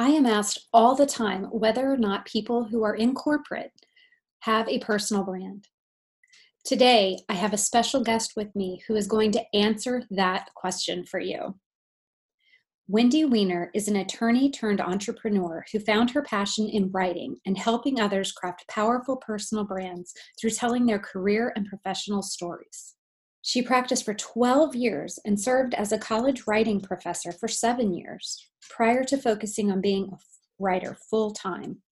I am asked all the time whether or not people who are in corporate have a personal brand. Today, I have a special guest with me who is going to answer that question for you. Wendi Weiner is an attorney turned entrepreneur who found her passion in writing and helping others craft powerful personal brands through telling their career and professional stories. She practiced for 12 years and served as a college writing professor for seven years prior to focusing on being a writer full time.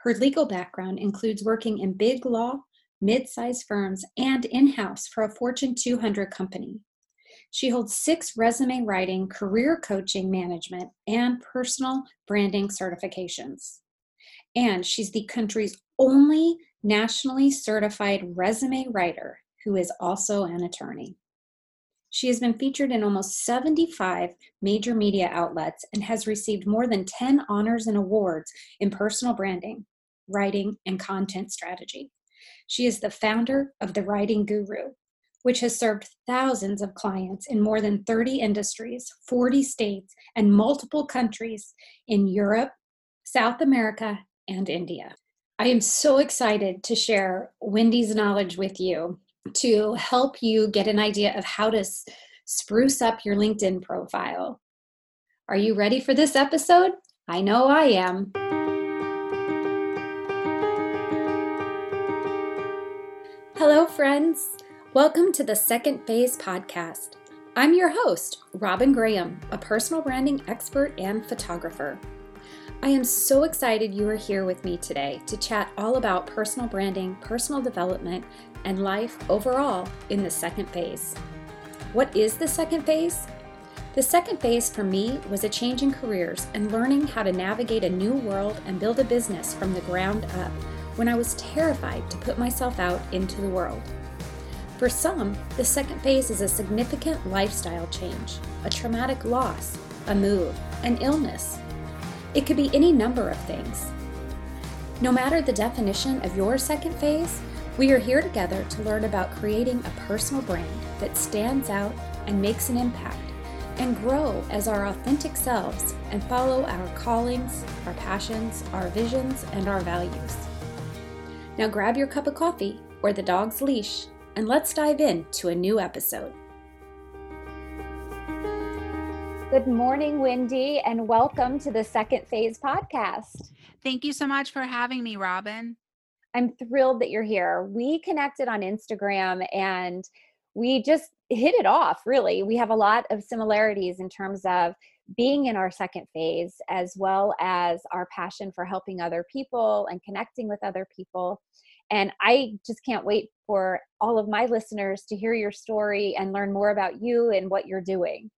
Her legal background includes working in big law, mid sized firms, and in house for a Fortune 200 company. She holds six resume writing, career coaching management, and personal branding certifications. And she's the country's only nationally certified resume writer who is also an attorney. She has been featured in almost 75 major media outlets and has received more than 10 honors and awards in personal branding, writing, and content strategy. She is the founder of The Writing Guru, which has served thousands of clients in more than 30 industries, 40 states, and multiple countries in Europe, South America, and India. I am so excited to share Wendi's knowledge with you to help you get an idea of how to spruce up your LinkedIn profile. Are you ready for this episode? I know I am. Hello, friends. Welcome to the Second Phase podcast. I'm your host, Robin Graham, a personal branding expert and photographer. I am so excited you are here with me today to chat all about personal branding, personal development, and life overall in the second phase. What is the second phase? The second phase for me was a change in careers and learning how to navigate a new world and build a business from the ground up when I was terrified to put myself out into the world. For some, the second phase is a significant lifestyle change, a traumatic loss, a move, an illness, it could be any number of things. No matter the definition of your second phase, we are here together to learn about creating a personal brand that stands out and makes an impact, and grow as our authentic selves and follow our callings, our passions, our visions, and our values. Now grab your cup of coffee or the dog's leash, and let's dive into a new episode. Good morning, Wendi, and welcome to the Second Phase podcast. Thank you so much for having me, Robin. I'm thrilled that you're here. We connected on Instagram and we just hit it off, really. We have a lot of similarities in terms of being in our second phase, as well as our passion for helping other people and connecting with other people. And I just can't wait for all of my listeners to hear your story and learn more about you and what you're doing.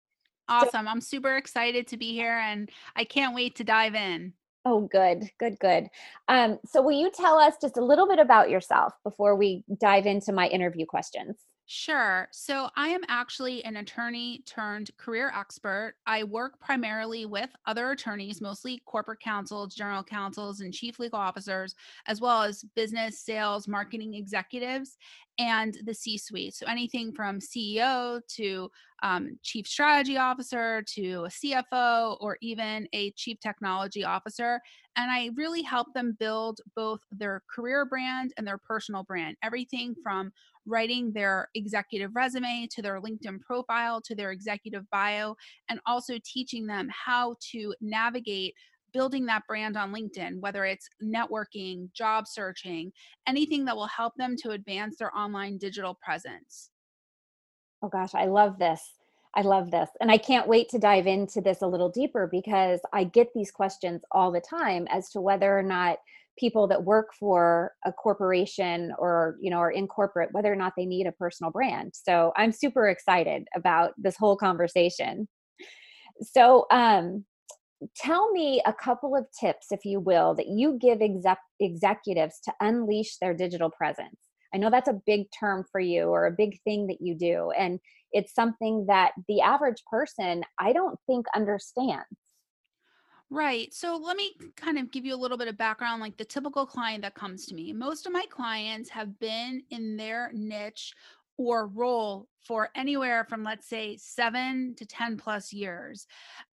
Awesome. I'm super excited to be here and I can't wait to dive in. Oh, good, good, good. Um, so, will you tell us just a little bit about yourself before we dive into my interview questions? Sure. So I am actually an attorney turned career expert. I work primarily with other attorneys, mostly corporate counsels, general counsels, and chief legal officers, as well as business, sales, marketing executives, and the C suite. So anything from CEO to um, chief strategy officer to a CFO or even a chief technology officer. And I really help them build both their career brand and their personal brand, everything from writing their executive resume to their LinkedIn profile to their executive bio, and also teaching them how to navigate building that brand on LinkedIn, whether it's networking, job searching, anything that will help them to advance their online digital presence. Oh gosh, I love this. I love this. And I can't wait to dive into this a little deeper because I get these questions all the time as to whether or not people that work for a corporation or you know are in corporate whether or not they need a personal brand. So i'm super excited about this whole conversation. So um tell me a couple of tips if you will that you give exec- executives to unleash their digital presence. I know that's a big term for you or a big thing that you do and it's something that the average person i don't think understands Right. So let me mm. kind of give you a little bit of background like the typical client that comes to me. Most of my clients have been in their niche or role for anywhere from let's say 7 to 10 plus years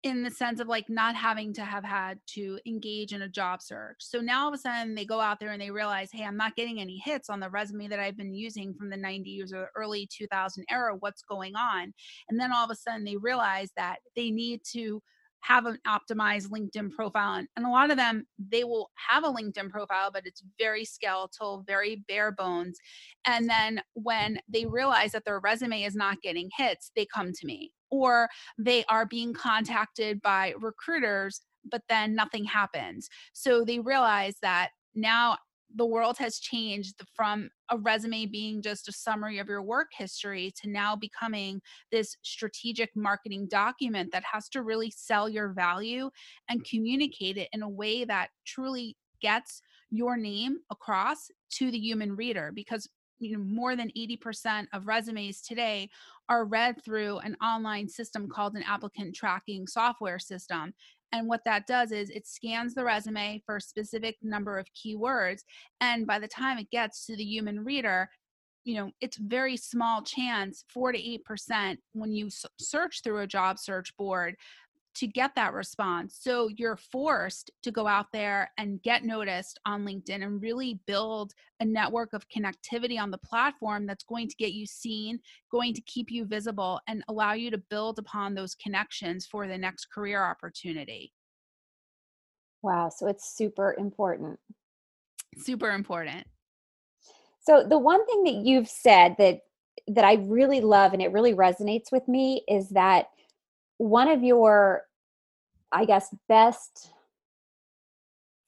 in the sense of like not having to have had to engage in a job search. So now all of a sudden they go out there and they realize, "Hey, I'm not getting any hits on the resume that I've been using from the 90s or early 2000 era. What's going on?" And then all of a sudden they realize that they need to have an optimized LinkedIn profile. And, and a lot of them, they will have a LinkedIn profile, but it's very skeletal, very bare bones. And then when they realize that their resume is not getting hits, they come to me. Or they are being contacted by recruiters, but then nothing happens. So they realize that now the world has changed from a resume being just a summary of your work history to now becoming this strategic marketing document that has to really sell your value and communicate it in a way that truly gets your name across to the human reader because you know more than 80% of resumes today are read through an online system called an applicant tracking software system and what that does is it scans the resume for a specific number of keywords. And by the time it gets to the human reader, you know, it's very small chance, four to 8% when you search through a job search board to get that response. So you're forced to go out there and get noticed on LinkedIn and really build a network of connectivity on the platform that's going to get you seen, going to keep you visible, and allow you to build upon those connections for the next career opportunity. Wow. So it's super important. Super important. So the one thing that you've said that that I really love and it really resonates with me is that one of your i guess best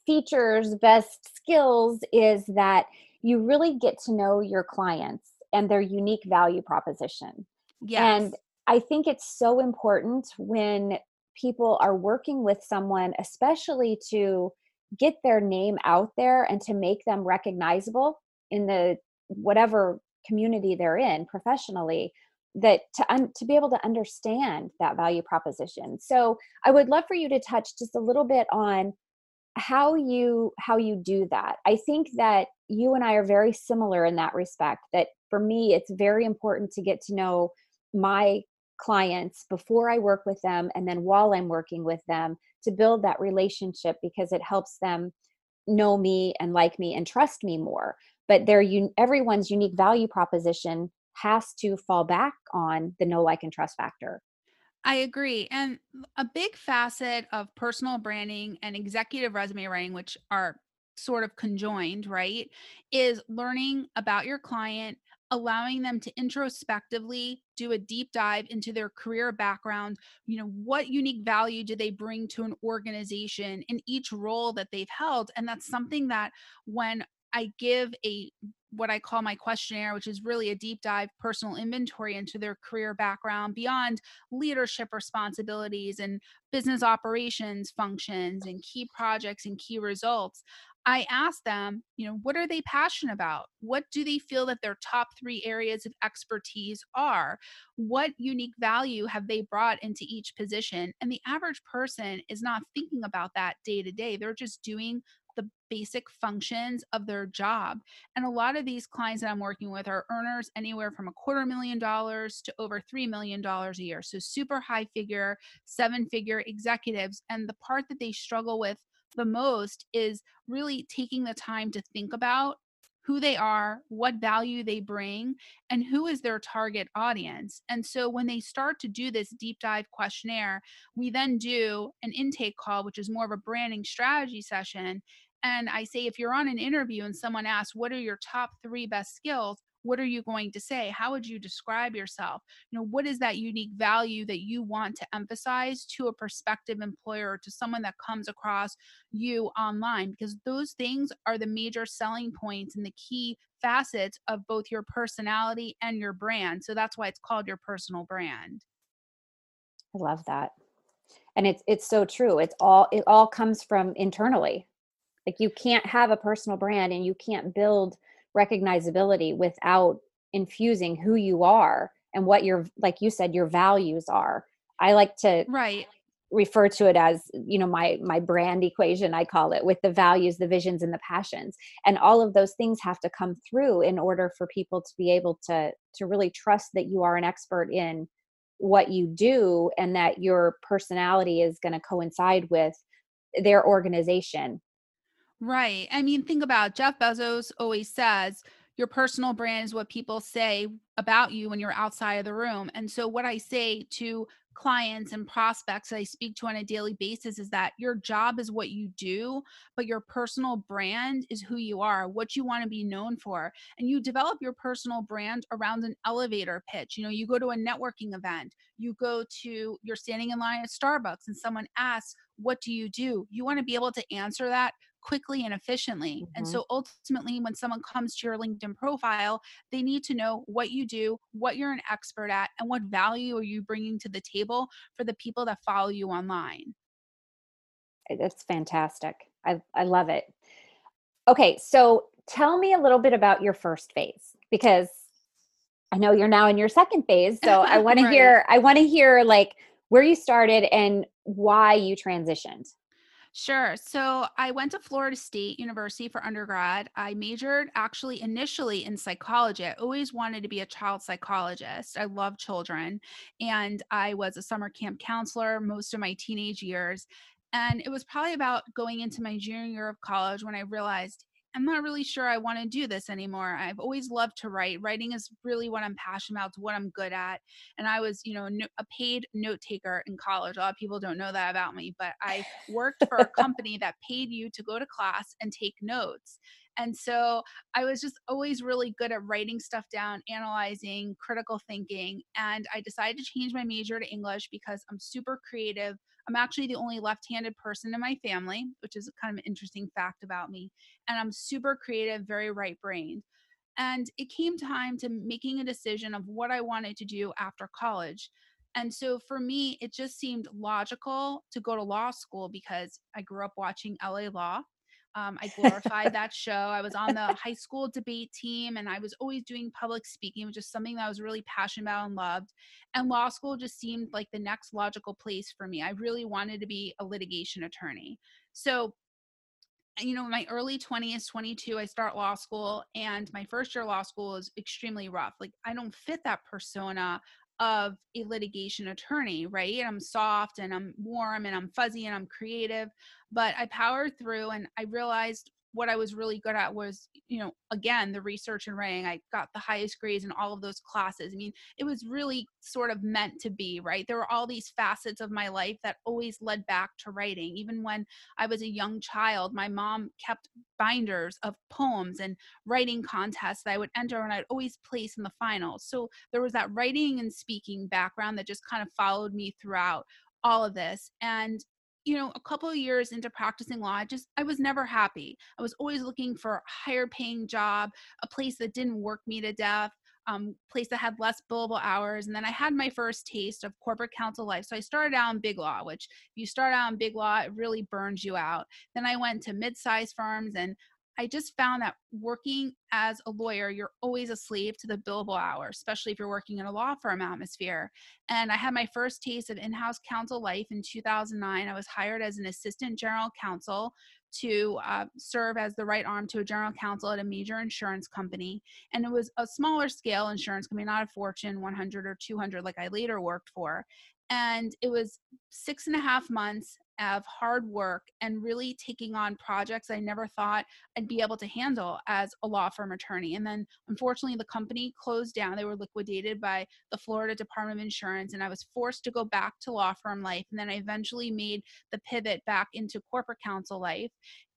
features best skills is that you really get to know your clients and their unique value proposition yes. and i think it's so important when people are working with someone especially to get their name out there and to make them recognizable in the whatever community they're in professionally that to un, to be able to understand that value proposition. So i would love for you to touch just a little bit on how you how you do that. I think that you and i are very similar in that respect that for me it's very important to get to know my clients before i work with them and then while i'm working with them to build that relationship because it helps them know me and like me and trust me more. But their un- everyone's unique value proposition has to fall back on the know like and trust factor I agree. And a big facet of personal branding and executive resume writing, which are sort of conjoined, right, is learning about your client, allowing them to introspectively do a deep dive into their career background. You know, what unique value do they bring to an organization in each role that they've held? And that's something that when I give a what I call my questionnaire, which is really a deep dive personal inventory into their career background beyond leadership responsibilities and business operations functions and key projects and key results. I ask them, you know, what are they passionate about? What do they feel that their top three areas of expertise are? What unique value have they brought into each position? And the average person is not thinking about that day to day. They're just doing basic functions of their job. And a lot of these clients that I'm working with are earners anywhere from a quarter million dollars to over $3 million a year. So super high figure, seven figure executives. And the part that they struggle with the most is really taking the time to think about who they are, what value they bring, and who is their target audience. And so when they start to do this deep dive questionnaire, we then do an intake call, which is more of a branding strategy session. And I say, if you're on an interview and someone asks, what are your top three best skills? What are you going to say? How would you describe yourself? You know, what is that unique value that you want to emphasize to a prospective employer or to someone that comes across you online? Because those things are the major selling points and the key facets of both your personality and your brand. So that's why it's called your personal brand. I love that. And it's it's so true. It's all it all comes from internally like you can't have a personal brand and you can't build recognizability without infusing who you are and what your like you said your values are. I like to Right. refer to it as you know my my brand equation i call it with the values the visions and the passions and all of those things have to come through in order for people to be able to to really trust that you are an expert in what you do and that your personality is going to coincide with their organization right i mean think about jeff bezos always says your personal brand is what people say about you when you're outside of the room and so what i say to clients and prospects that I speak to on a daily basis is that your job is what you do, but your personal brand is who you are, what you want to be known for. And you develop your personal brand around an elevator pitch. You know, you go to a networking event, you go to, you're standing in line at Starbucks and someone asks, What do you do? You want to be able to answer that quickly and efficiently. Mm-hmm. And so ultimately, when someone comes to your LinkedIn profile, they need to know what you do, what you're an expert at, and what value are you bringing to the table for the people that follow you online. That's fantastic. I, I love it. Okay, so tell me a little bit about your first phase because I know you're now in your second phase. So I want right. to hear, I want to hear like where you started and why you transitioned. Sure. So I went to Florida State University for undergrad. I majored actually initially in psychology. I always wanted to be a child psychologist. I love children. And I was a summer camp counselor most of my teenage years. And it was probably about going into my junior year of college when I realized, I'm not really sure I want to do this anymore. I've always loved to write. Writing is really what I'm passionate about, it's what I'm good at. And I was, you know, a paid note taker in college. A lot of people don't know that about me, but I worked for a company that paid you to go to class and take notes. And so I was just always really good at writing stuff down, analyzing, critical thinking. And I decided to change my major to English because I'm super creative. I'm actually the only left handed person in my family, which is kind of an interesting fact about me. And I'm super creative, very right brained. And it came time to making a decision of what I wanted to do after college. And so for me, it just seemed logical to go to law school because I grew up watching LA Law. Um, I glorified that show. I was on the high school debate team and I was always doing public speaking, which is something that I was really passionate about and loved. And law school just seemed like the next logical place for me. I really wanted to be a litigation attorney. So, you know, in my early 20s, 22, I start law school, and my first year law school is extremely rough. Like, I don't fit that persona of a litigation attorney, right? And I'm soft and I'm warm and I'm fuzzy and I'm creative, but I powered through and I realized what I was really good at was, you know, again, the research and writing. I got the highest grades in all of those classes. I mean, it was really sort of meant to be, right? There were all these facets of my life that always led back to writing. Even when I was a young child, my mom kept binders of poems and writing contests that I would enter and I'd always place in the finals. So there was that writing and speaking background that just kind of followed me throughout all of this. And you know, a couple of years into practicing law, I just I was never happy. I was always looking for a higher paying job, a place that didn't work me to death, um, place that had less billable hours. And then I had my first taste of corporate counsel life. So I started out in big law, which if you start out in big law, it really burns you out. Then I went to mid-sized firms and I just found that working as a lawyer, you're always a slave to the billable hour, especially if you're working in a law firm atmosphere. And I had my first taste of in house counsel life in 2009. I was hired as an assistant general counsel to uh, serve as the right arm to a general counsel at a major insurance company. And it was a smaller scale insurance company, not a Fortune 100 or 200 like I later worked for. And it was six and a half months of hard work and really taking on projects I never thought I'd be able to handle as a law firm attorney. And then unfortunately, the company closed down. They were liquidated by the Florida Department of Insurance, and I was forced to go back to law firm life. And then I eventually made the pivot back into corporate counsel life.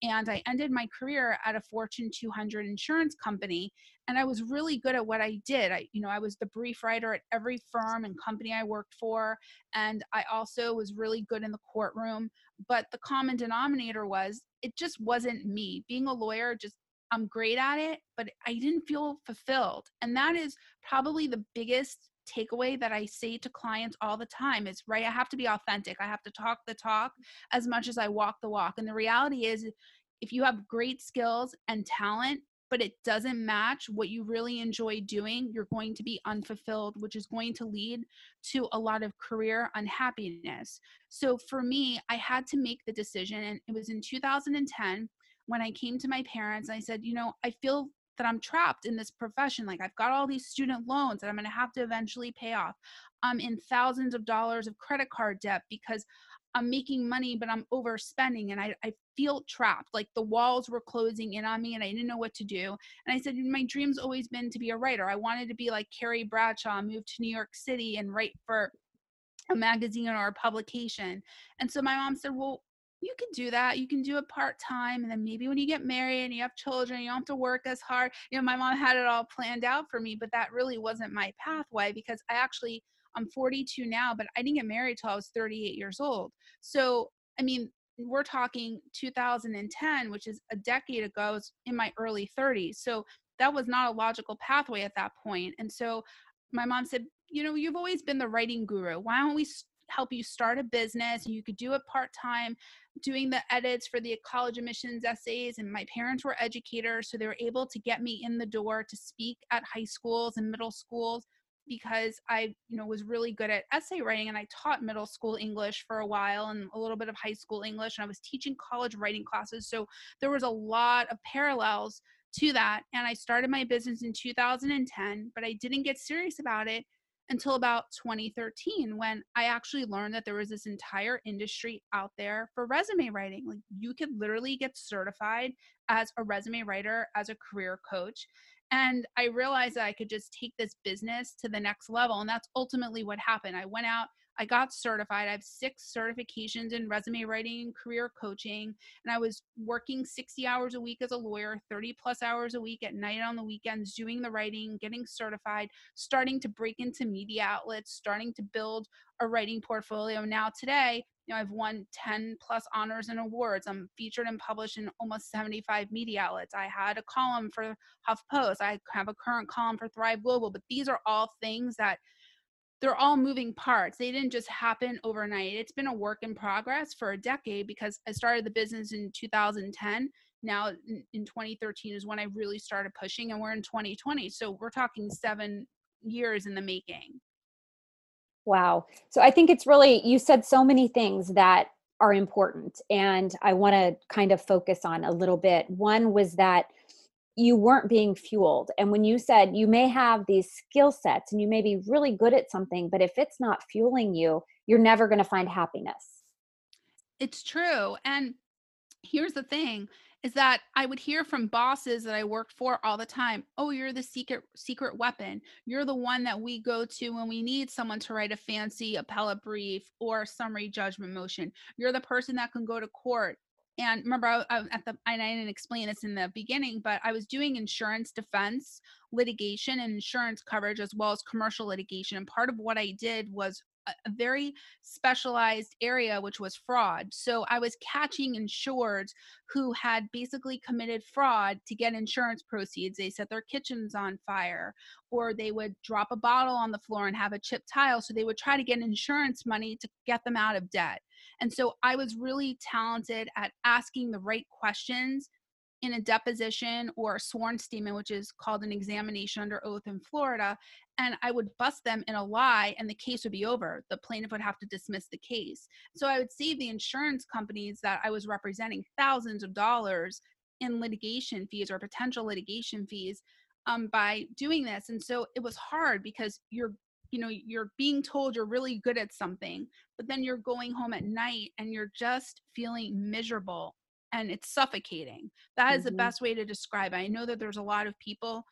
And I ended my career at a Fortune 200 insurance company and I was really good at what I did. I, you know, I was the brief writer at every firm and company I worked for, and I also was really good in the courtroom. But the common denominator was it just wasn't me. Being a lawyer, just I'm great at it, but I didn't feel fulfilled, and that is probably the biggest takeaway that I say to clients all the time is right I have to be authentic. I have to talk the talk as much as I walk the walk. And the reality is if you have great skills and talent but it doesn't match what you really enjoy doing, you're going to be unfulfilled, which is going to lead to a lot of career unhappiness. So for me, I had to make the decision, and it was in 2010 when I came to my parents. I said, you know, I feel that I'm trapped in this profession. Like I've got all these student loans that I'm going to have to eventually pay off. I'm in thousands of dollars of credit card debt because I'm making money, but I'm overspending and I, I feel trapped. Like the walls were closing in on me and I didn't know what to do. And I said, My dream's always been to be a writer. I wanted to be like Carrie Bradshaw, move to New York City and write for a magazine or a publication. And so my mom said, Well, you can do that. You can do it part time. And then maybe when you get married and you have children, you don't have to work as hard. You know, my mom had it all planned out for me, but that really wasn't my pathway because I actually, I'm 42 now, but I didn't get married till I was 38 years old. So, I mean, we're talking 2010, which is a decade ago, in my early 30s. So that was not a logical pathway at that point. And so my mom said, you know, you've always been the writing guru. Why don't we help you start a business? You could do it part time doing the edits for the college admissions essays and my parents were educators so they were able to get me in the door to speak at high schools and middle schools because I, you know, was really good at essay writing and I taught middle school English for a while and a little bit of high school English and I was teaching college writing classes. So there was a lot of parallels to that and I started my business in 2010, but I didn't get serious about it until about 2013 when I actually learned that there was this entire industry out there for resume writing. Like you could literally get certified as a resume writer, as a career coach. And I realized that I could just take this business to the next level. And that's ultimately what happened. I went out I got certified. I have six certifications in resume writing and career coaching. And I was working 60 hours a week as a lawyer, 30 plus hours a week at night on the weekends, doing the writing, getting certified, starting to break into media outlets, starting to build a writing portfolio. Now, today, know, I've won 10 plus honors and awards. I'm featured and published in almost 75 media outlets. I had a column for HuffPost. I have a current column for Thrive Global, but these are all things that they're all moving parts. They didn't just happen overnight. It's been a work in progress for a decade because I started the business in 2010. Now in 2013 is when I really started pushing, and we're in 2020. So we're talking seven years in the making. Wow. So I think it's really, you said so many things that are important, and I want to kind of focus on a little bit. One was that you weren't being fueled. And when you said you may have these skill sets and you may be really good at something, but if it's not fueling you, you're never going to find happiness. It's true. And here's the thing is that I would hear from bosses that I worked for all the time, "Oh, you're the secret secret weapon. You're the one that we go to when we need someone to write a fancy appellate brief or summary judgment motion. You're the person that can go to court and remember I, I, at the and i didn't explain this in the beginning but i was doing insurance defense litigation and insurance coverage as well as commercial litigation and part of what i did was a, very specialized area which was fraud. So i was catching insureds who had basically committed fraud to get insurance proceeds. They set their kitchens on fire or they would drop a bottle on the floor and have a chip tile. So they would try to get insurance money to get them out of debt. And so I was really talented at asking the right questions in a deposition or a sworn statement, which is called an examination under oath in Florida. And I would bust them in a lie and the case would be over. The plaintiff would have to dismiss the case. So I would save the insurance companies that I was representing thousands of dollars in litigation fees or potential litigation fees um, by doing this. And so it was hard because you're you know you're being told you're really good at something but then you're going home at night and you're just feeling miserable and it's suffocating That is mm-hmm. the best way to describe it i know that there's a lot of people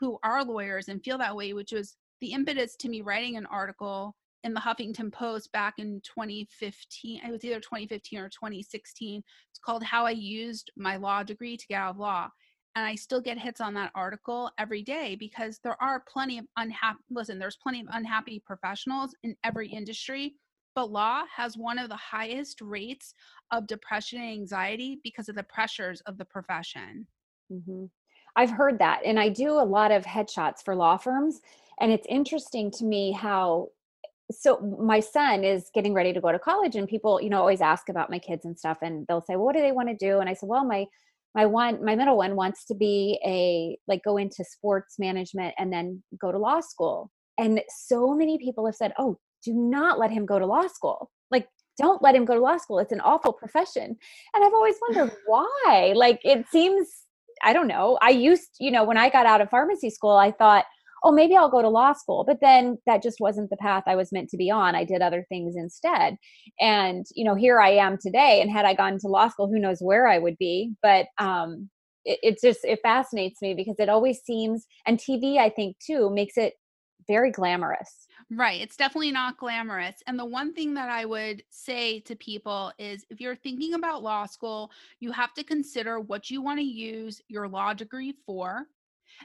who are lawyers and feel that way which was the impetus to me writing an article in the Huffington Post back in 2015. It was either 2015 or 2016. It's called How I Used My Law Degree to Get Out of Law and I still get hits on that article every day because there are plenty of unhappy listen, there's plenty of unhappy professionals in every industry, but law has one of the highest rates of depression and anxiety because of the pressures of the profession. Mm-hmm. I've heard that, and I do a lot of headshots for law firms, and it's interesting to me how so my son is getting ready to go to college and people you know always ask about my kids and stuff and they'll say well, what do they want to do and i said well my my one my middle one wants to be a like go into sports management and then go to law school and so many people have said oh do not let him go to law school like don't let him go to law school it's an awful profession and i've always wondered why like it seems i don't know i used you know when i got out of pharmacy school i thought oh, maybe I'll go to law school. But then that just wasn't the path I was meant to be on. I did other things instead. And, you know, here I am today. And had I gone to law school, who knows where I would be. But um, it, it just, it fascinates me because it always seems, and TV, I think too, makes it very glamorous. Right. It's definitely not glamorous. And the one thing that I would say to people is if you're thinking about law school, you have to consider what you want to use your law degree for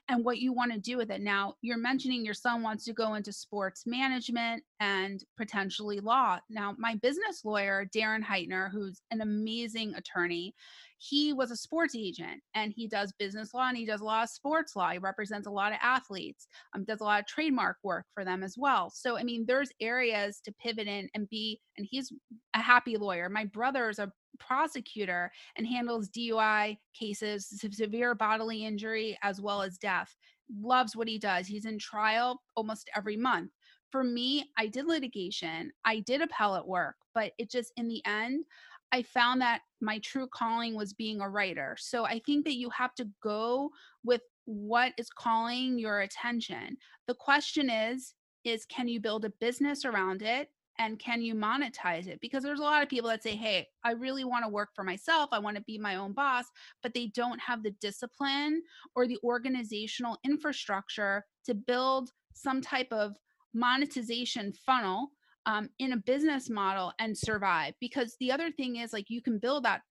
and what you want to do with it. Now, you're mentioning your son wants to go into sports management and potentially law. Now, my business lawyer, Darren Heitner, who's an amazing attorney, he was a sports agent and he does business law and he does a lot of sports law. He represents a lot of athletes, um, does a lot of trademark work for them as well. So, I mean, there's areas to pivot in and be, and he's a happy lawyer. My brother is a prosecutor and handles DUI cases, severe bodily injury, as well as death. Loves what he does. He's in trial almost every month. For me, I did litigation, I did appellate work, but it just, in the end, I found that my true calling was being a writer. So I think that you have to go with what is calling your attention. The question is is can you build a business around it and can you monetize it? Because there's a lot of people that say, "Hey, I really want to work for myself. I want to be my own boss," but they don't have the discipline or the organizational infrastructure to build some type of monetization funnel um, in a business model and survive. Because the other thing is, like, you can build that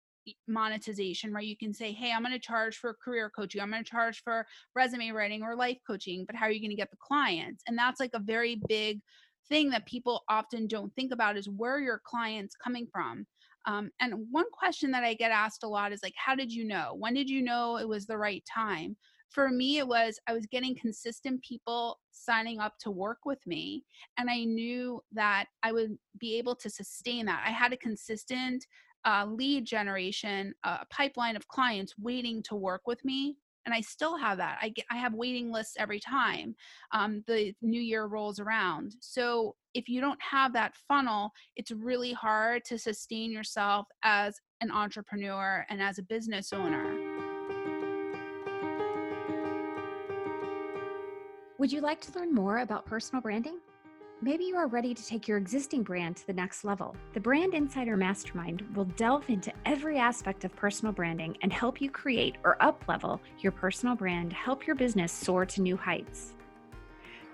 monetization right? You can say hey i'm going to charge for career coaching i'm going to charge for resume writing or life coaching but how are you going to get the clients? And that's like a very big thing that people often don't think about is where your clients coming from? Um, and one question that i get asked a lot is like how did you know? When did you know it was the right time for me, it was I was getting consistent people signing up to work with me. And I knew that I would be able to sustain that. I had a consistent uh, lead generation, a pipeline of clients waiting to work with me. And I still have that. I get, I have waiting lists every time um, the new year rolls around. So if you don't have that funnel, it's really hard to sustain yourself as an entrepreneur and as a business owner. Would you like to learn more about personal branding? Maybe you are ready to take your existing brand to the next level. The Brand Insider Mastermind will delve into every aspect of personal branding and help you create or uplevel your personal brand, help your business soar to new heights.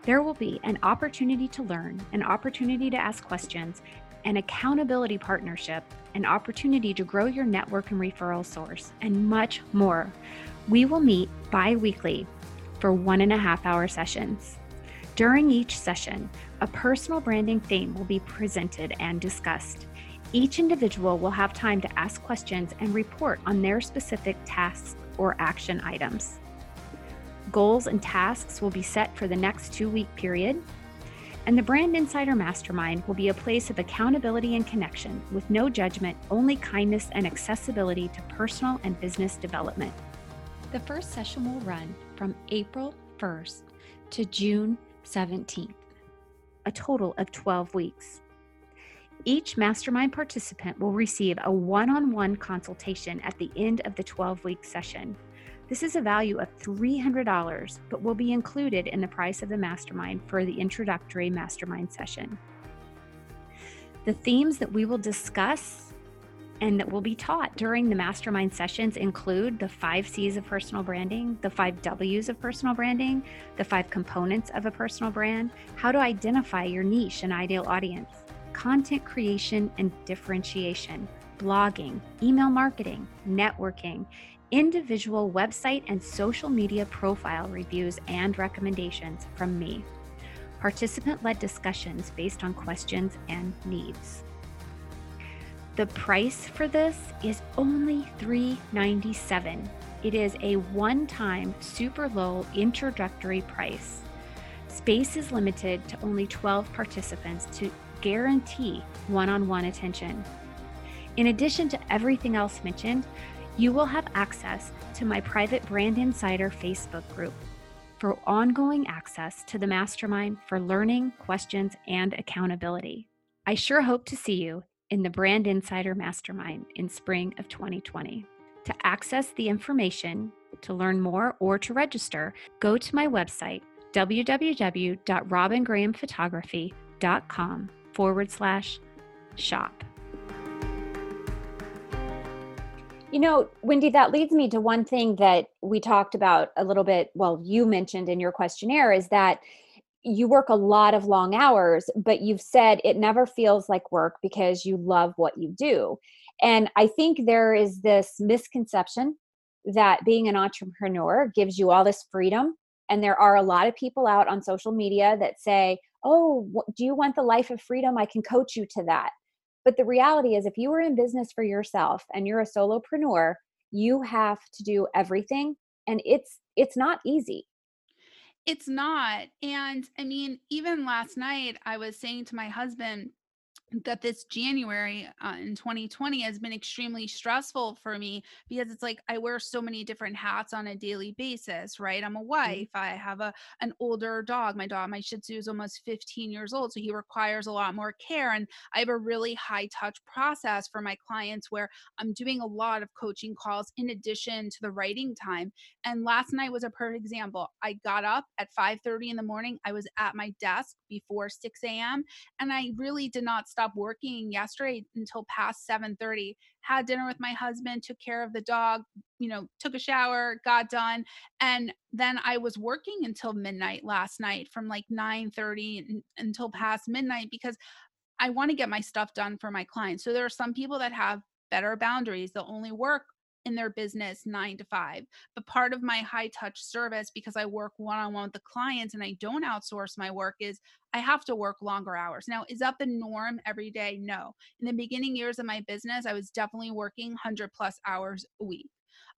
There will be an opportunity to learn, an opportunity to ask questions, an accountability partnership, an opportunity to grow your network and referral source, and much more. We will meet bi weekly for one and a half hour sessions. During each session, a personal branding theme will be presented and discussed. Each individual will have time to ask questions and report on their specific tasks or action items. Goals and tasks will be set for the next two week period. And the Brand Insider Mastermind will be a place of accountability and connection with no judgment, only kindness and accessibility to personal and business development. The first session will run from April 1st to June 17th, a total of 12 weeks. Each mastermind participant will receive a one on one consultation at the end of the 12 week session. This is a value of $300, but will be included in the price of the mastermind for the introductory mastermind session. The themes that we will discuss and that will be taught during the mastermind sessions include the five C's of personal branding, the five W's of personal branding, the five components of a personal brand, how to identify your niche and ideal audience, content creation and differentiation, blogging, email marketing, networking, individual website and social media profile reviews and recommendations from me. Participant led discussions based on questions and needs. The price for this is only 397. It is a one time super low introductory price. Space is limited to only 12 participants to guarantee one on one attention. In addition to everything else mentioned, you will have access to my private Brand Insider Facebook group for ongoing access to the mastermind for learning, questions, and accountability. I sure hope to see you in the Brand Insider Mastermind in spring of 2020. To access the information, to learn more, or to register, go to my website, www.robingrahamphotography.com forward slash shop. You know, Wendi, that leads me to one thing that we talked about a little bit. Well, you mentioned in your questionnaire is that you work a lot of long hours, but you've said it never feels like work because you love what you do. And I think there is this misconception that being an entrepreneur gives you all this freedom. And there are a lot of people out on social media that say, Oh, do you want the life of freedom? I can coach you to that. But the reality is, if you are in business for yourself and you're a solopreneur, you have to do everything, and it's it's not easy. It's not. And I mean, even last night, I was saying to my husband, that this January uh, in 2020 has been extremely stressful for me because it's like I wear so many different hats on a daily basis, right? I'm a mm-hmm. wife. I have a an older dog. My dog, my Shih Tzu, is almost 15 years old, so he requires a lot more care. And I have a really high touch process for my clients where I'm doing a lot of coaching calls in addition to the writing time. And last night was a perfect example. I got up at 5:30 in the morning. I was at my desk before 6 a.m. and I really did not stop working yesterday until past 7:30. Had dinner with my husband, took care of the dog, you know, took a shower, got done, and then I was working until midnight last night from like 9:30 until past midnight because I want to get my stuff done for my clients. So there are some people that have better boundaries. They'll only work in their business nine to five. But part of my high touch service, because I work one on one with the clients and I don't outsource my work, is I have to work longer hours. Now, is that the norm every day? No. In the beginning years of my business, I was definitely working 100 plus hours a week.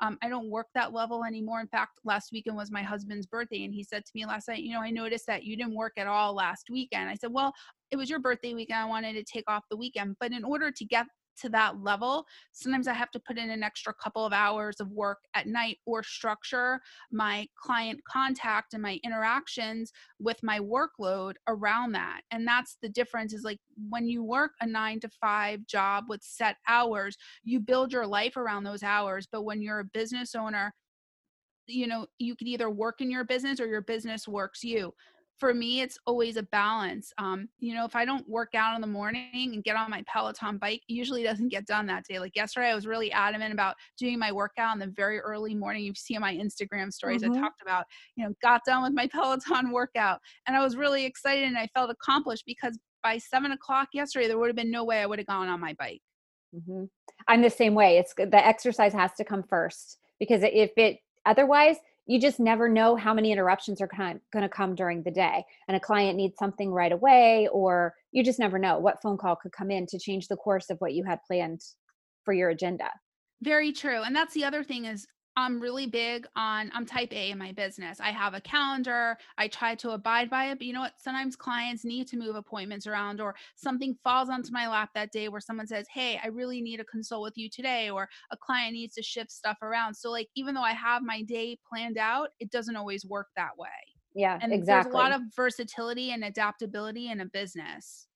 Um, I don't work that level anymore. In fact, last weekend was my husband's birthday, and he said to me last night, You know, I noticed that you didn't work at all last weekend. I said, Well, it was your birthday weekend. I wanted to take off the weekend. But in order to get to that level, sometimes I have to put in an extra couple of hours of work at night or structure my client contact and my interactions with my workload around that. And that's the difference is like when you work a nine to five job with set hours, you build your life around those hours. But when you're a business owner, you know, you could either work in your business or your business works you for me it's always a balance um, you know if i don't work out in the morning and get on my peloton bike usually doesn't get done that day like yesterday i was really adamant about doing my workout in the very early morning you see my instagram stories mm-hmm. i talked about you know got done with my peloton workout and i was really excited and i felt accomplished because by seven o'clock yesterday there would have been no way i would have gone on my bike mm-hmm. i'm the same way it's the exercise has to come first because if it otherwise you just never know how many interruptions are going to come during the day and a client needs something right away or you just never know what phone call could come in to change the course of what you had planned for your agenda. Very true and that's the other thing is I'm really big on I'm type A in my business. I have a calendar. I try to abide by it, but you know what? Sometimes clients need to move appointments around or something falls onto my lap that day where someone says, "Hey, I really need to consult with you today," or a client needs to shift stuff around. So like even though I have my day planned out, it doesn't always work that way. Yeah, and exactly. There's a lot of versatility and adaptability in a business.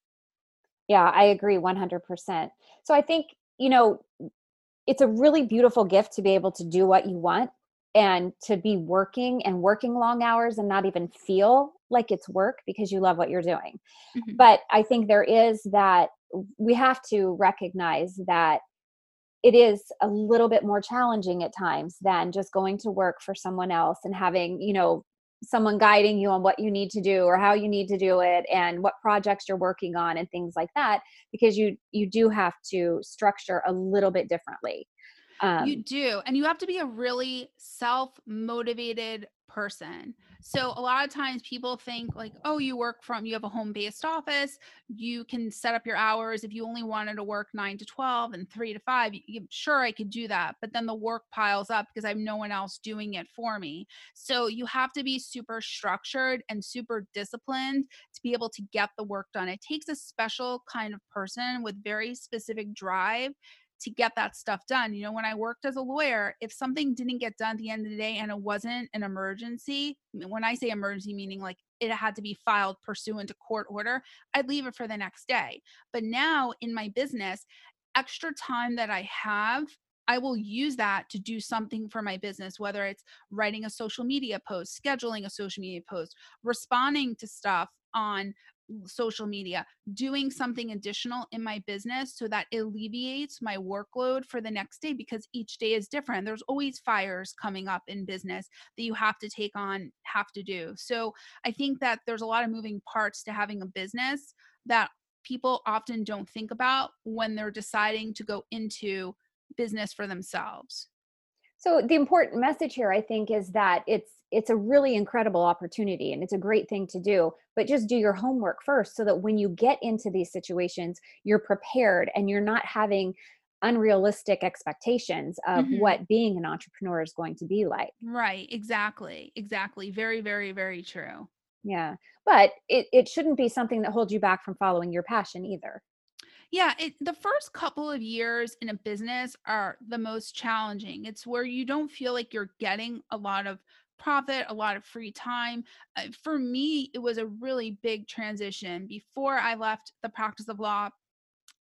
Yeah, I agree 100%. So I think, you know, it's a really beautiful gift to be able to do what you want and to be working and working long hours and not even feel like it's work because you love what you're doing. Mm-hmm. But I think there is that we have to recognize that it is a little bit more challenging at times than just going to work for someone else and having, you know, someone guiding you on what you need to do or how you need to do it and what projects you're working on and things like that because you you do have to structure a little bit differently. Um, you do and you have to be a really self motivated person so a lot of times people think like, oh, you work from, you have a home based office, you can set up your hours. If you only wanted to work nine to 12 and three to five, you, sure, I could do that. But then the work piles up because I have no one else doing it for me. So you have to be super structured and super disciplined to be able to get the work done. It takes a special kind of person with very specific drive to get that stuff done. You know, when I worked as a lawyer, if something didn't get done at the end of the day and it wasn't an emergency, when I say emergency, meaning like it had to be filed pursuant to court order, I'd leave it for the next day. But now in my business, extra time that I have I will use that to do something for my business, whether it's writing a social media post, scheduling a social media post, responding to stuff on social media, doing something additional in my business so that alleviates my workload for the next day because each day is different. There's always fires coming up in business that you have to take on, have to do. So I think that there's a lot of moving parts to having a business that people often don't think about when they're deciding to go into business for themselves so the important message here i think is that it's it's a really incredible opportunity and it's a great thing to do but just do your homework first so that when you get into these situations you're prepared and you're not having unrealistic expectations of mm-hmm. what being an entrepreneur is going to be like right exactly exactly very very very true yeah but it, it shouldn't be something that holds you back from following your passion either yeah, it, the first couple of years in a business are the most challenging. It's where you don't feel like you're getting a lot of profit, a lot of free time. Uh, for me, it was a really big transition. Before I left the practice of law,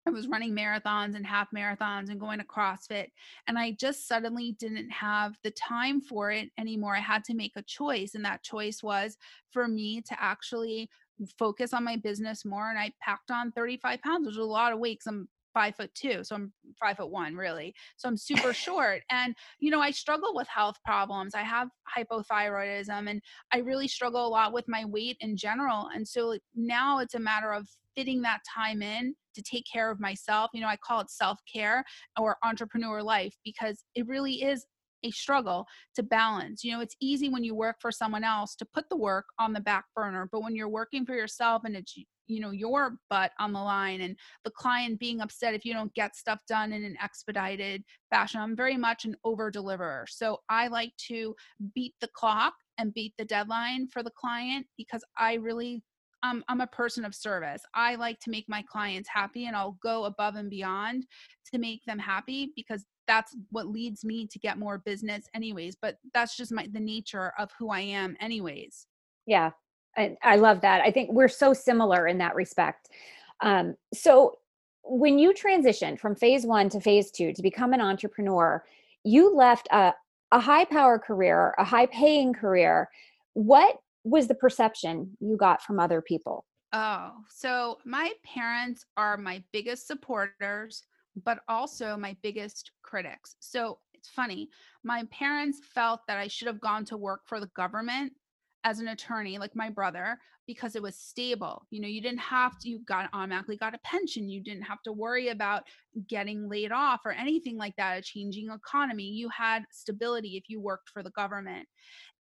I was running marathons and half marathons and going to CrossFit. And I just suddenly didn't have the time for it anymore. I had to make a choice. And that choice was for me to actually focus on my business more. And I packed on 35 pounds, which is a lot of weight. I'm five foot two. So I'm five foot one, really. So I'm super short. And, you know, I struggle with health problems. I have hypothyroidism and I really struggle a lot with my weight in general. And so now it's a matter of fitting that time in to take care of myself. You know, I call it self care or entrepreneur life because it really is a struggle to balance. You know, it's easy when you work for someone else to put the work on the back burner, but when you're working for yourself and it's you know your butt on the line and the client being upset if you don't get stuff done in an expedited fashion. I'm very much an over deliverer so i like to beat the clock and beat the deadline for the client because i really I'm, I'm a person of service. I like to make my clients happy and I'll go above and beyond to make them happy because that's what leads me to get more business anyways but that's just my the nature of who i am anyways. Yeah I, I love that i think we're so similar in that respect um, so when you transitioned from phase one to phase two to become an entrepreneur you left a, a high power career a high paying career what was the perception you got from other people oh so my parents are my biggest supporters but also my biggest critics. So it's funny. My parents felt that I should have gone to work for the government as an attorney, like my brother, because it was stable. You know, you didn't have to, you got automatically got a pension. You didn't have to worry about getting laid off or anything like that, a changing economy. You had stability if you worked for the government.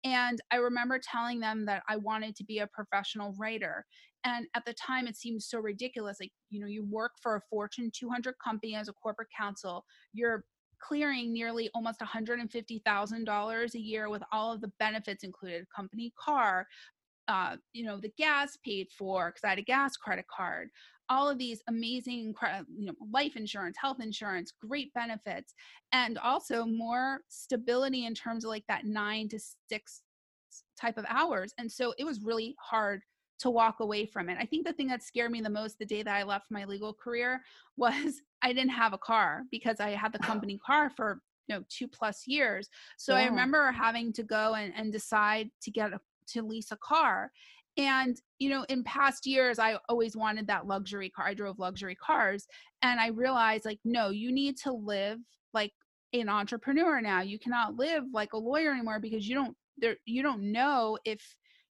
And I remember telling them that I wanted to be a professional writer. And at the time, it seemed so ridiculous. Like, you know, you work for a Fortune 200 company as a corporate counsel, you're clearing nearly almost $150,000 a year with all of the benefits included company car, uh, you know, the gas paid for because I had a gas credit card, all of these amazing, you know, life insurance, health insurance, great benefits, and also more stability in terms of like that nine to six type of hours. And so it was really hard to walk away from it. I think the thing that scared me the most the day that I left my legal career was I didn't have a car because I had the company car for you know two plus years. So yeah. I remember having to go and, and decide to get a, to lease a car. And you know, in past years, I always wanted that luxury car. I drove luxury cars, and I realized like, no, you need to live like an entrepreneur now. You cannot live like a lawyer anymore because you don't there you don't know if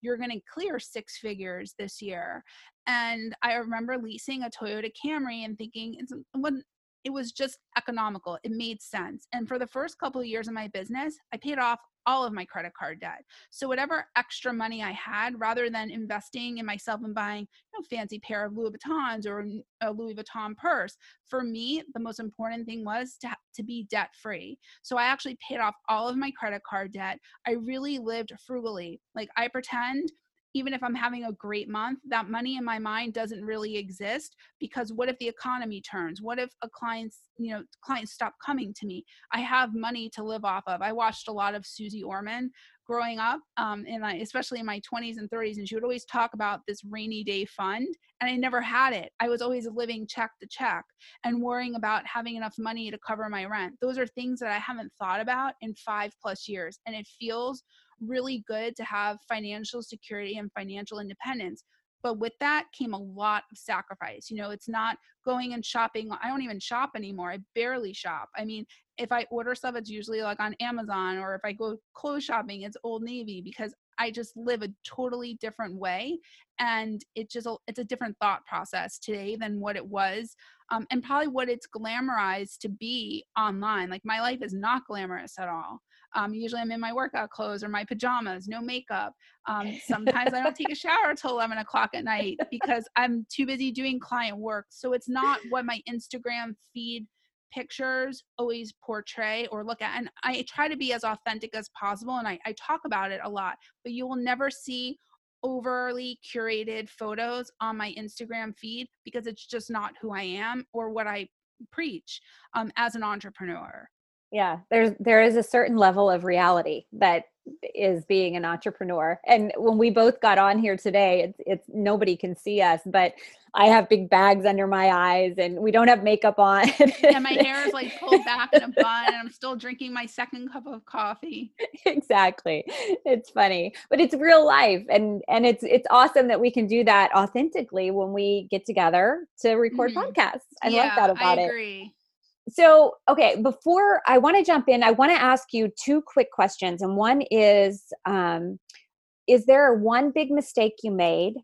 you're going to clear six figures this year. And I remember leasing a Toyota Camry and thinking it's when it was just economical. It made sense. And for the first couple of years of my business, I paid off all of my credit card debt. So whatever extra money I had, rather than investing in myself and buying you know, fancy pair of Louis Vuittons or a Louis Vuitton purse, for me, the most important thing was to, to be debt free. So I actually paid off all of my credit card debt. I really lived frugally. Like I pretend even if I'm having a great month, that money in my mind doesn't really exist because what if the economy turns? What if a client's, you know, clients stop coming to me? I have money to live off of. I watched a lot of Susie Orman growing up, um, and especially in my 20s and 30s, and she would always talk about this rainy day fund, and I never had it. I was always living check to check and worrying about having enough money to cover my rent. Those are things that I haven't thought about in five plus years, and it feels really good to have financial security and financial independence. But with that came a lot of sacrifice. You know, it's not going and shopping. I don't even shop anymore. I barely shop. I mean, if I order stuff, it's usually like on Amazon, or if I go clothes shopping, it's Old Navy because I just live a totally different way, and it just it's a different thought process today than what it was, um, and probably what it's glamorized to be online. Like my life is not glamorous at all. Um, usually I'm in my workout clothes or my pajamas, no makeup. Um, sometimes I don't take a shower till 11 o'clock at night because I'm too busy doing client work. So it's not what my Instagram feed pictures always portray or look at. And I try to be as authentic as possible and I, I talk about it a lot, but you will never see overly curated photos on my Instagram feed because it's just not who I am or what I preach um, as an entrepreneur yeah there's there is a certain level of reality that is being an entrepreneur and when we both got on here today it's it's nobody can see us but i have big bags under my eyes and we don't have makeup on. Yeah my hair is like pulled back in a bun and i'm still drinking my second cup of coffee. Exactly. It's funny but it's real life and and it's it's awesome that we can do that authentically when we get together to record mm-hmm. podcasts. I yeah, love that about it. I it. agree so okay before i want to jump in i want to ask you two quick questions and one is um, is there one big mistake you made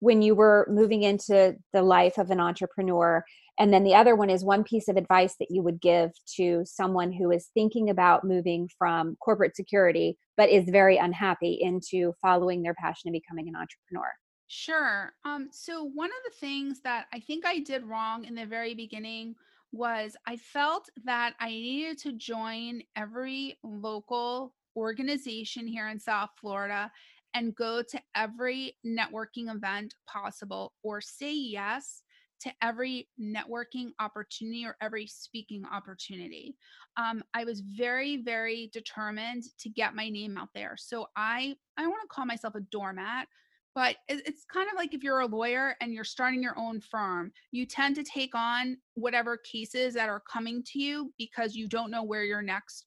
when you were moving into the life of an entrepreneur? And then the other one is one piece of advice that you would give to someone who is thinking about moving from corporate security but is very unhappy into following their passion and becoming an entrepreneur? Sure um, so one of the things that i think i did wrong in the very beginning was I felt that I needed to join every local organization here in South Florida and go to every networking event possible or say yes to every networking opportunity or every speaking opportunity. Um, I was very, very determined to get my name out there. So I, I want to call myself a doormat but it's kind of like if you're a lawyer and you're starting your own firm you tend to take on whatever cases that are coming to you because you don't know where your next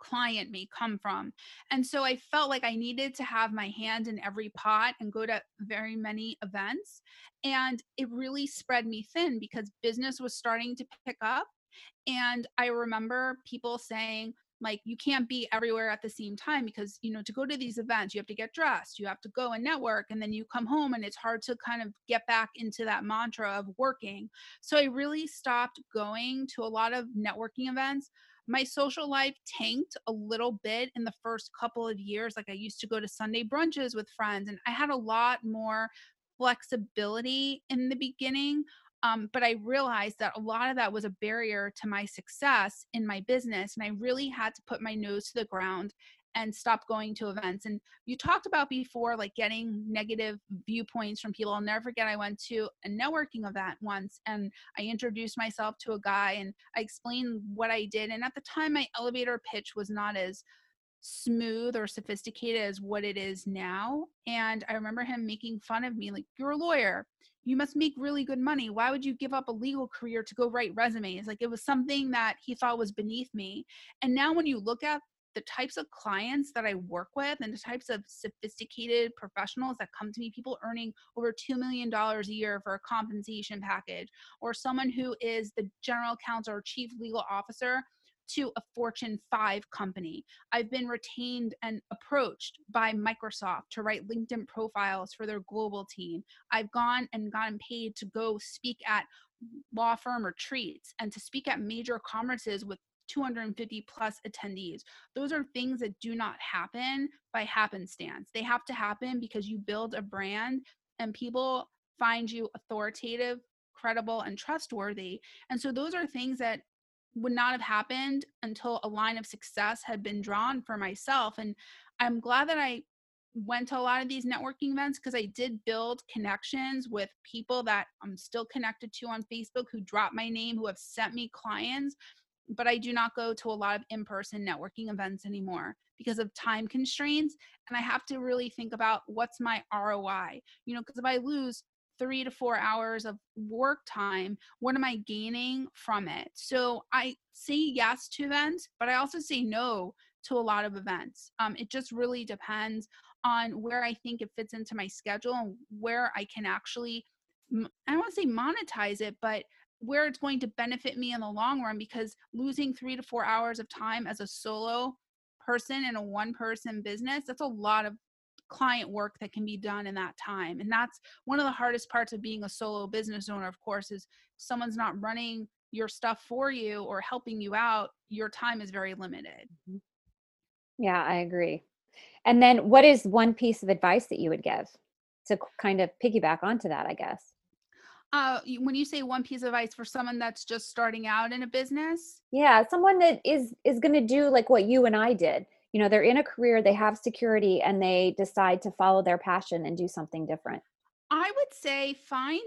client may come from. And so i felt like i needed to have my hand in every pot and go to very many events and it really spread me thin because business was starting to pick up. And i remember people saying like you can't be everywhere at the same time because you know to go to these events you have to get dressed you have to go and network and then you come home and it's hard to kind of get back into that mantra of working. So i really stopped going to a lot of networking events. My social life tanked a little bit in the first couple of years like i used to go to sunday brunches with friends and i had a lot more flexibility in the beginning um, but I realized that a lot of that was a barrier to my success in my business. And I really had to put my nose to the ground and stop going to events. And you talked about before, like getting negative viewpoints from people. I'll never forget, I went to a networking event once and I introduced myself to a guy and I explained what I did. And at the time, my elevator pitch was not as smooth or sophisticated as what it is now. And I remember him making fun of me, like, you're a lawyer. You must make really good money. Why would you give up a legal career to go write resumes? Like, it was something that he thought was beneath me. And now, when you look at the types of clients that I work with and the types of sophisticated professionals that come to me, people earning over $2 million a year for a compensation package, or someone who is the general counsel or chief legal officer to a Fortune 5 company. I've been retained and approached by Microsoft to write LinkedIn profiles for their global team. I've gone and gotten paid to go speak at law firm retreats and to speak at major conferences with 250 plus attendees. Those are things that do not happen by happenstance. They have to happen because you build a brand and people find you authoritative, credible, and trustworthy. And so those are things that would not have happened until a line of success had been drawn for myself and i'm glad that i went to a lot of these networking events because I did build connections with people that I'm still connected to on Facebook who dropped my name, who have sent me clients. But I do not go to a lot of in person networking events anymore because of time constraints. And I have to really think about what's my ROI, you know, because if I lose three to four hours of work time, what am I gaining from it? So I say yes to events, but I also say no to a lot of events. Um, it just really depends on where I think it fits into my schedule and where I can actually, I don't want to say monetize it, but where it's going to benefit me in the long run because losing three to four hours of time as a solo person in a one person business, that's a lot of client work that can be done in that time. And that's one of the hardest parts of being a solo business owner, of course, is someone's not running your stuff for you or helping you out, your time is very limited. Mm-hmm. Yeah, I agree. And then what is one piece of advice that you would give to kind of piggyback onto that, I guess? Uh, when you say one piece of advice for someone that's just starting out in a business? Yeah, someone that is is going to do like what you and I did. You know, they're in a career, they have security and they decide to follow their passion and do something different. I would say find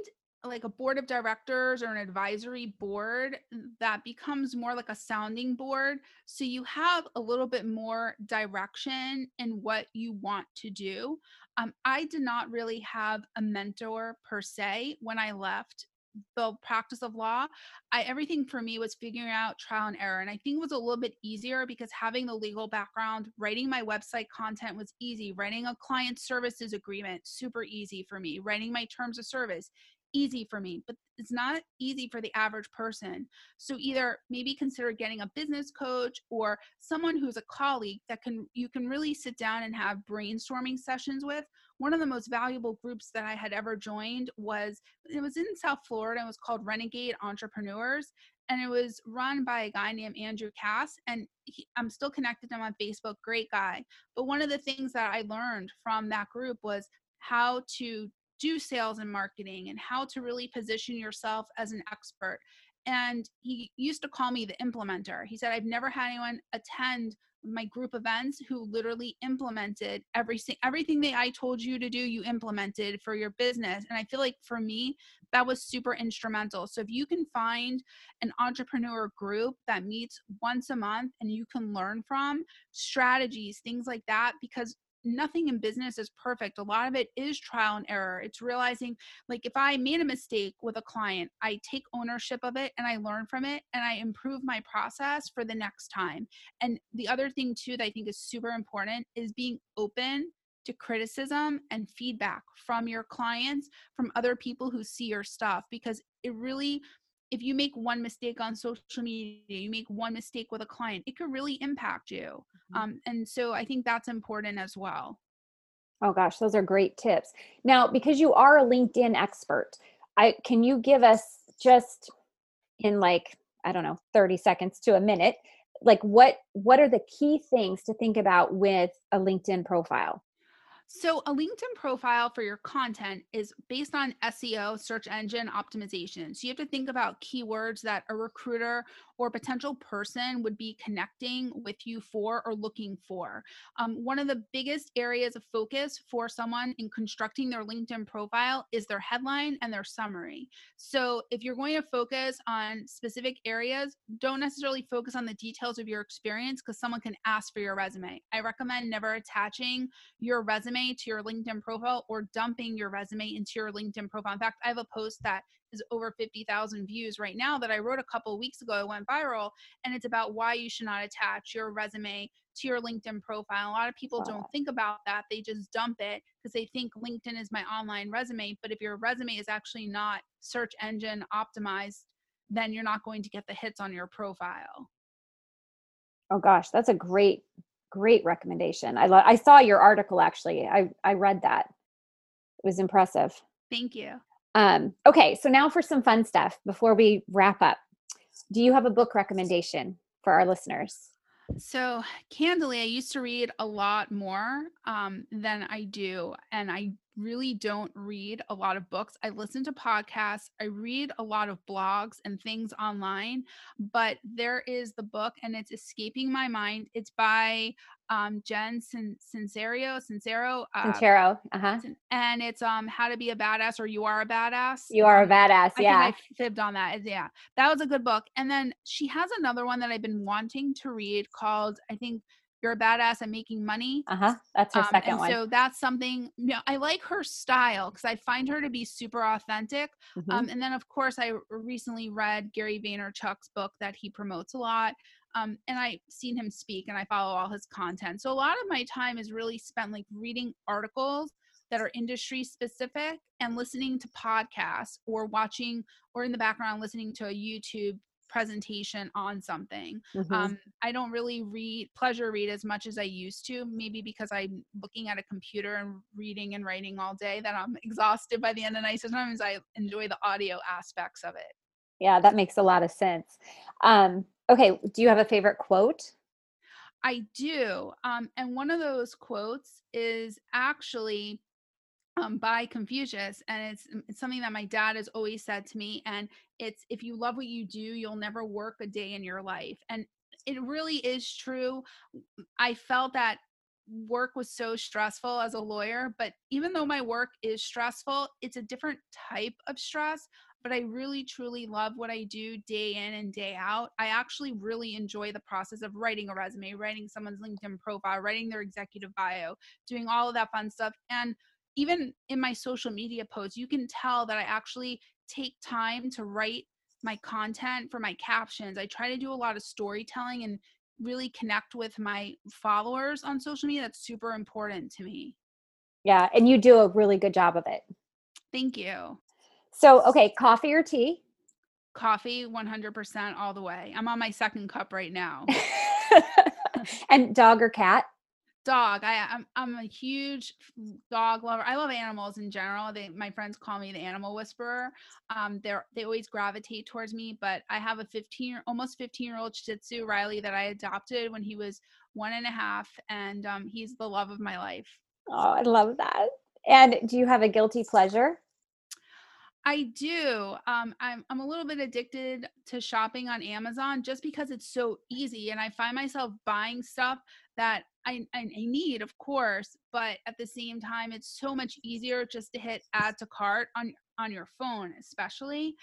like a board of directors or an advisory board that becomes more like a sounding board so you have a little bit more direction in what you want to do um, i did not really have a mentor per se when i left the practice of law i everything for me was figuring out trial and error and i think it was a little bit easier because having the legal background writing my website content was easy writing a client services agreement super easy for me writing my terms of service easy for me, but it's not easy for the average person. So either maybe consider getting a business coach or someone who's a colleague that can you can really sit down and have brainstorming sessions with. One of the most valuable groups that I had ever joined was it was in South Florida. It was called Renegade Entrepreneurs and it was run by a guy named Andrew Cass. And he, I'm still connected to him on Facebook, great guy. But one of the things that I learned from that group was how to do sales and marketing and how to really position yourself as an expert. And he used to call me the implementer. He said, I've never had anyone attend my group events who literally implemented every everything that I told you to do you implemented for your business. And I feel like for me that was super instrumental. So if you can find an entrepreneur group that meets once a month and you can learn from strategies things like that because nothing in business is perfect. A lot of it is trial and error. It's realizing, like, if I made a mistake with a client, I take ownership of it and I learn from it and I improve my process for the next time. And the other thing, too, that I think is super important is being open to criticism and feedback from your clients, from other people who see your stuff, because it really if you make one mistake on social media, you make one mistake with a client, it could really impact you. Mm-hmm. Um, and so I think that's important as well. Oh gosh, those are great tips. Now, because you are a LinkedIn expert, I can you give us just in like I don't know, 30 seconds to a minute, like what what are the key things to think about with a LinkedIn profile? So, a LinkedIn profile for your content is based on SEO, search engine optimization. So, you have to think about keywords that a recruiter or potential person would be connecting with you for or looking for. Um, one of the biggest areas of focus for someone in constructing their LinkedIn profile is their headline and their summary. So, if you're going to focus on specific areas, don't necessarily focus on the details of your experience because someone can ask for your resume. I recommend never attaching your resume to your LinkedIn profile or dumping your resume into your LinkedIn profile. In fact, I have a post that is over 50,000 views right now that I wrote a couple weeks ago. It went viral, and it's about why you should not attach your resume to your LinkedIn profile. A lot of people don't think about that. They just dump it because they think LinkedIn is my online resume. But if your resume is actually not search engine optimized, then you're not going to get the hits on your profile. Oh gosh, that's a great great recommendation. I lo- I saw your article actually. I I read that. It was impressive. Thank you. Um, okay, so now for some fun stuff before we wrap up. Do you have a book recommendation for our listeners? So, candidly, I used to read a lot more um, than I do. And I really don't read a lot of books. I listen to podcasts, I read a lot of blogs and things online, but there is the book and it's escaping my mind. It's by um, Jen Sin- Sincero, Sincero, uh, Sincero, uh-huh. and it's um How to Be a Badass or You Are a Badass. You are a badass, I yeah. I fibbed on that. Yeah, that was a good book. And then she has another one that I've been wanting to read called I think you're a badass and making money. Uh huh. That's her um, second one. So that's something. You know, I like her style because I find her to be super authentic. Mm-hmm. Um, and then of course I recently read Gary Vaynerchuk's book that he promotes a lot. Um, and I've seen him speak and I follow all his content. So a lot of my time is really spent like reading articles that are industry specific and listening to podcasts or watching or in the background listening to a YouTube presentation on something. Mm-hmm. Um, I don't really read pleasure read as much as I used to, maybe because I'm looking at a computer and reading and writing all day that I'm exhausted by the end of the night. Sometimes I enjoy the audio aspects of it. Yeah, that makes a lot of sense. Um, okay, do you have a favorite quote? I do. Um, and one of those quotes is actually um, by Confucius, and it's, it's something that my dad has always said to me. And it's if you love what you do, you'll never work a day in your life. And it really is true. I felt that work was so stressful as a lawyer, but even though my work is stressful, it's a different type of stress. But I really truly love what I do day in and day out. I actually really enjoy the process of writing a resume, writing someone's LinkedIn profile, writing their executive bio, doing all of that fun stuff. And even in my social media posts, you can tell that I actually take time to write my content for my captions. I try to do a lot of storytelling and really connect with my followers on social media. That's super important to me. Yeah, and you do a really good job of it. Thank you. So, okay, coffee or tea? Coffee 100% all the way. I'm on my second cup right now. and dog or cat? Dog i I'm, I'm a huge dog lover i love animals in general they my friends call me the animal whisperer um they're they always gravitate towards me but i have a 15 almost 15 year old shih tzu riley that i adopted when he was one and a half and um he's the love of my life. Oh i love that. And do you have a guilty pleasure I do. Um, I'm I'm a little bit addicted to shopping on Amazon just because it's so easy, and I find myself buying stuff that I, I need, of course, but at the same time, it's so much easier just to hit add to cart on on your phone, especially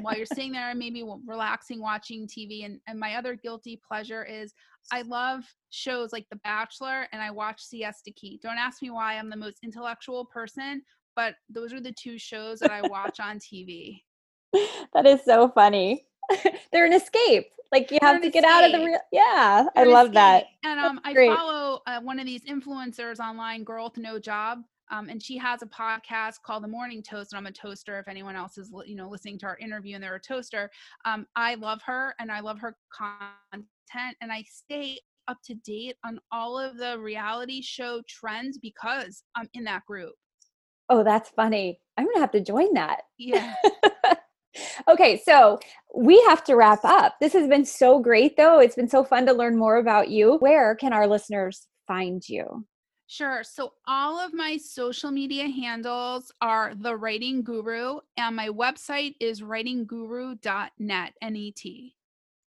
while you're sitting there and maybe relaxing, watching TV. And and my other guilty pleasure is I love shows like The Bachelor and I watch Siesta Key. Don't ask me why I'm the most intellectual person, but those are the two shows that I watch on TV. That is so funny. They're an escape. Like you have to get out of the real. Yeah, They're I love escape. that. And um, I follow uh, one of these influencers online, Girl with No Job. Um, and she has a podcast called The Morning Toast, and I'm a toaster. If anyone else is, you know, listening to our interview and they're a toaster, um, I love her and I love her content, and I stay up to date on all of the reality show trends because I'm in that group. Oh, that's funny. I'm gonna have to join that. Yeah. okay, so we have to wrap up. This has been so great, though. It's been so fun to learn more about you. Where can our listeners find you? Sure. So all of my social media handles are the writing guru, and my website is writingguru.net. N E T.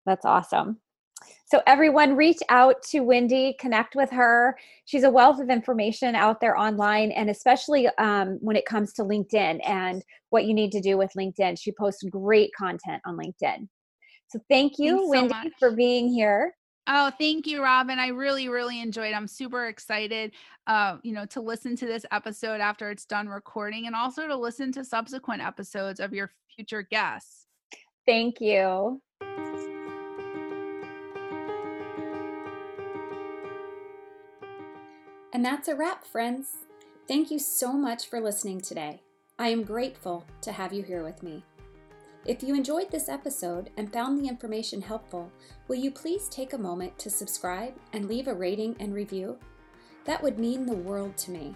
That's awesome. So, everyone, reach out to Wendi, connect with her. She's a wealth of information out there online, and especially um, when it comes to LinkedIn and what you need to do with LinkedIn. She posts great content on LinkedIn. So, thank you, Thanks Wendi, so for being here. Oh, thank you, Robin. I really, really enjoyed. I'm super excited, uh, you know, to listen to this episode after it's done recording, and also to listen to subsequent episodes of your future guests. Thank you. And that's a wrap, friends. Thank you so much for listening today. I am grateful to have you here with me. If you enjoyed this episode and found the information helpful, will you please take a moment to subscribe and leave a rating and review? That would mean the world to me.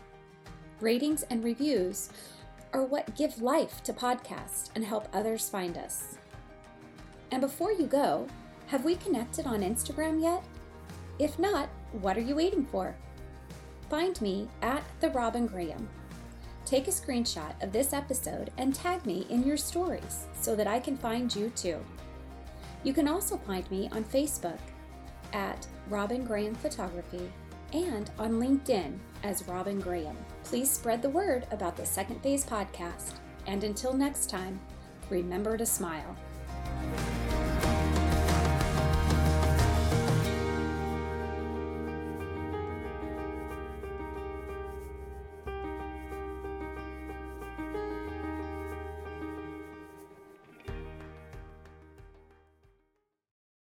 Ratings and reviews are what give life to podcasts and help others find us. And before you go, have we connected on Instagram yet? If not, what are you waiting for? Find me at The Robin Graham. Take a screenshot of this episode and tag me in your stories so that I can find you too. You can also find me on Facebook at Robin Graham Photography and on LinkedIn as Robin Graham. Please spread the word about the Second Phase podcast. And until next time, remember to smile.